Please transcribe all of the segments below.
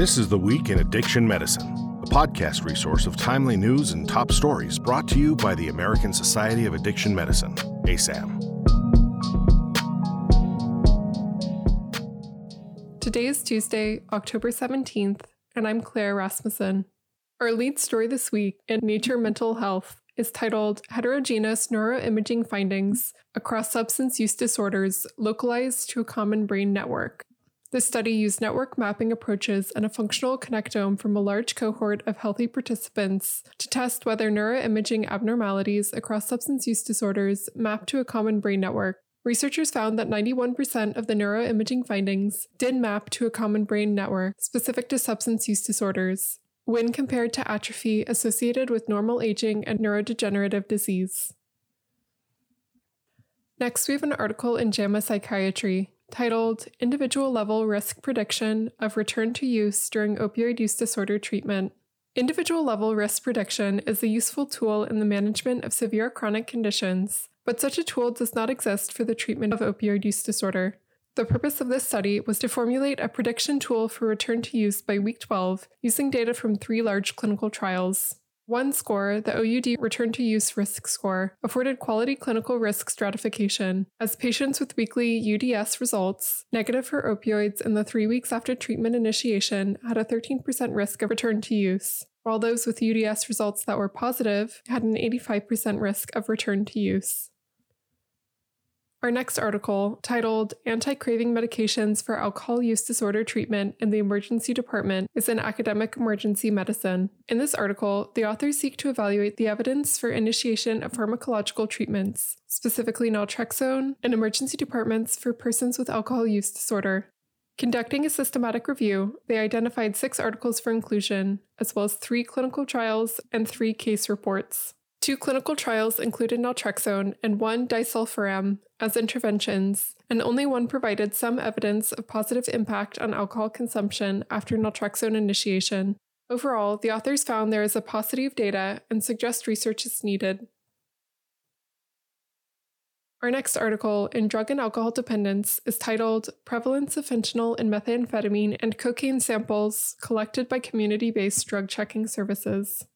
This is The Week in Addiction Medicine, a podcast resource of timely news and top stories brought to you by the American Society of Addiction Medicine, ASAM. Today is Tuesday, October 17th, and I'm Claire Rasmussen. Our lead story this week in Nature Mental Health is titled Heterogeneous Neuroimaging Findings Across Substance Use Disorders Localized to a Common Brain Network. The study used network mapping approaches and a functional connectome from a large cohort of healthy participants to test whether neuroimaging abnormalities across substance use disorders map to a common brain network. Researchers found that 91% of the neuroimaging findings did map to a common brain network specific to substance use disorders, when compared to atrophy associated with normal aging and neurodegenerative disease. Next, we have an article in JAMA Psychiatry titled Individual Level Risk Prediction of Return to Use During Opioid Use Disorder Treatment. Individual level risk prediction is a useful tool in the management of severe chronic conditions, but such a tool does not exist for the treatment of opioid use disorder. The purpose of this study was to formulate a prediction tool for return to use by week 12 using data from three large clinical trials. One score, the OUD return to use risk score, afforded quality clinical risk stratification, as patients with weekly UDS results, negative for opioids in the three weeks after treatment initiation, had a 13% risk of return to use, while those with UDS results that were positive had an 85% risk of return to use. Our next article, titled Anti Craving Medications for Alcohol Use Disorder Treatment in the Emergency Department, is in Academic Emergency Medicine. In this article, the authors seek to evaluate the evidence for initiation of pharmacological treatments, specifically naltrexone, in emergency departments for persons with alcohol use disorder. Conducting a systematic review, they identified six articles for inclusion, as well as three clinical trials and three case reports. Two clinical trials included naltrexone and one disulfiram as interventions, and only one provided some evidence of positive impact on alcohol consumption after naltrexone initiation. Overall, the authors found there is a paucity of data and suggest research is needed. Our next article in Drug and Alcohol Dependence is titled Prevalence of Fentanyl in Methamphetamine and Cocaine Samples Collected by Community Based Drug Checking Services.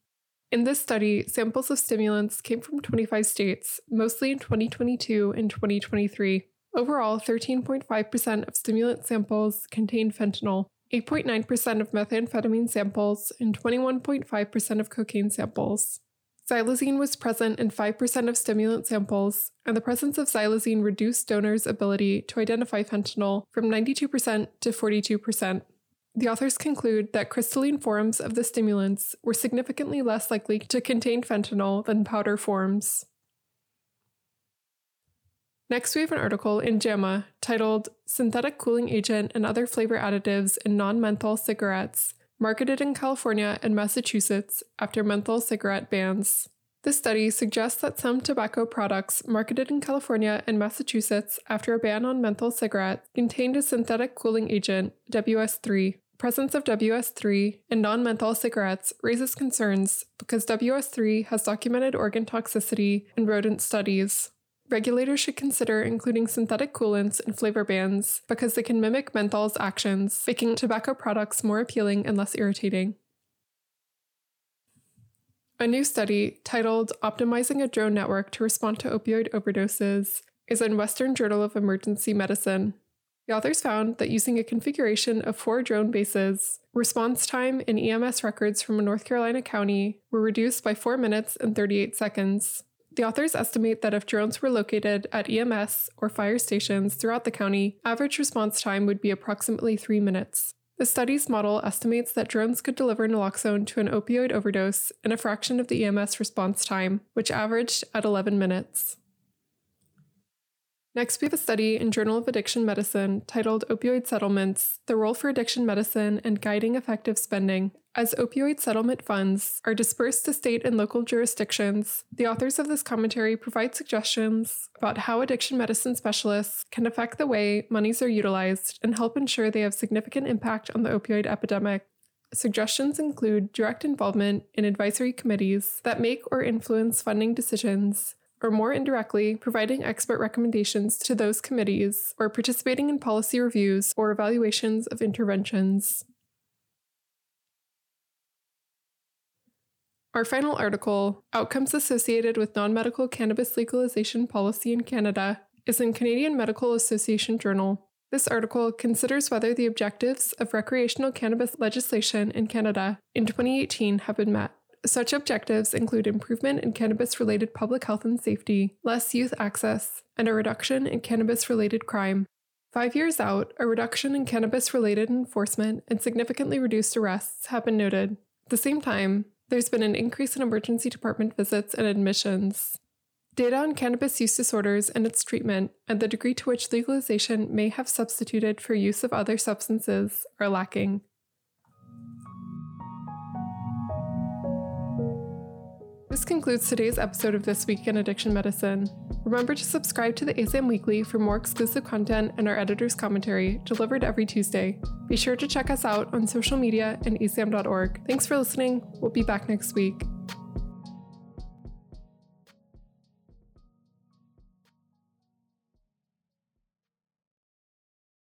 In this study, samples of stimulants came from 25 states, mostly in 2022 and 2023. Overall, 13.5% of stimulant samples contained fentanyl, 8.9% of methamphetamine samples, and 21.5% of cocaine samples. Xylazine was present in 5% of stimulant samples, and the presence of xylazine reduced donors' ability to identify fentanyl from 92% to 42%. The authors conclude that crystalline forms of the stimulants were significantly less likely to contain fentanyl than powder forms. Next, we have an article in JAMA titled Synthetic Cooling Agent and Other Flavor Additives in Non Menthol Cigarettes, marketed in California and Massachusetts after menthol cigarette bans. This study suggests that some tobacco products marketed in California and Massachusetts after a ban on menthol cigarettes contained a synthetic cooling agent, WS3, presence of WS3 in non menthol cigarettes raises concerns because WS3 has documented organ toxicity in rodent studies. Regulators should consider including synthetic coolants in flavor bans because they can mimic menthol's actions, making tobacco products more appealing and less irritating. A new study titled Optimizing a Drone Network to Respond to Opioid Overdoses is in Western Journal of Emergency Medicine. The authors found that using a configuration of four drone bases, response time and EMS records from a North Carolina county were reduced by 4 minutes and 38 seconds. The authors estimate that if drones were located at EMS or fire stations throughout the county, average response time would be approximately 3 minutes. The study's model estimates that drones could deliver naloxone to an opioid overdose in a fraction of the EMS response time, which averaged at 11 minutes. Next, we have a study in Journal of Addiction Medicine titled Opioid Settlements The Role for Addiction Medicine and Guiding Effective Spending. As opioid settlement funds are dispersed to state and local jurisdictions, the authors of this commentary provide suggestions about how addiction medicine specialists can affect the way monies are utilized and help ensure they have significant impact on the opioid epidemic. Suggestions include direct involvement in advisory committees that make or influence funding decisions or more indirectly, providing expert recommendations to those committees or participating in policy reviews or evaluations of interventions. Our final article, Outcomes Associated with Non Medical Cannabis Legalization Policy in Canada, is in Canadian Medical Association Journal. This article considers whether the objectives of recreational cannabis legislation in Canada in 2018 have been met. Such objectives include improvement in cannabis related public health and safety, less youth access, and a reduction in cannabis related crime. Five years out, a reduction in cannabis related enforcement and significantly reduced arrests have been noted. At the same time, there's been an increase in emergency department visits and admissions. Data on cannabis use disorders and its treatment, and the degree to which legalization may have substituted for use of other substances, are lacking. This concludes today's episode of This Week in Addiction Medicine. Remember to subscribe to the ASAM Weekly for more exclusive content and our editor's commentary, delivered every Tuesday. Be sure to check us out on social media and asam.org. Thanks for listening. We'll be back next week.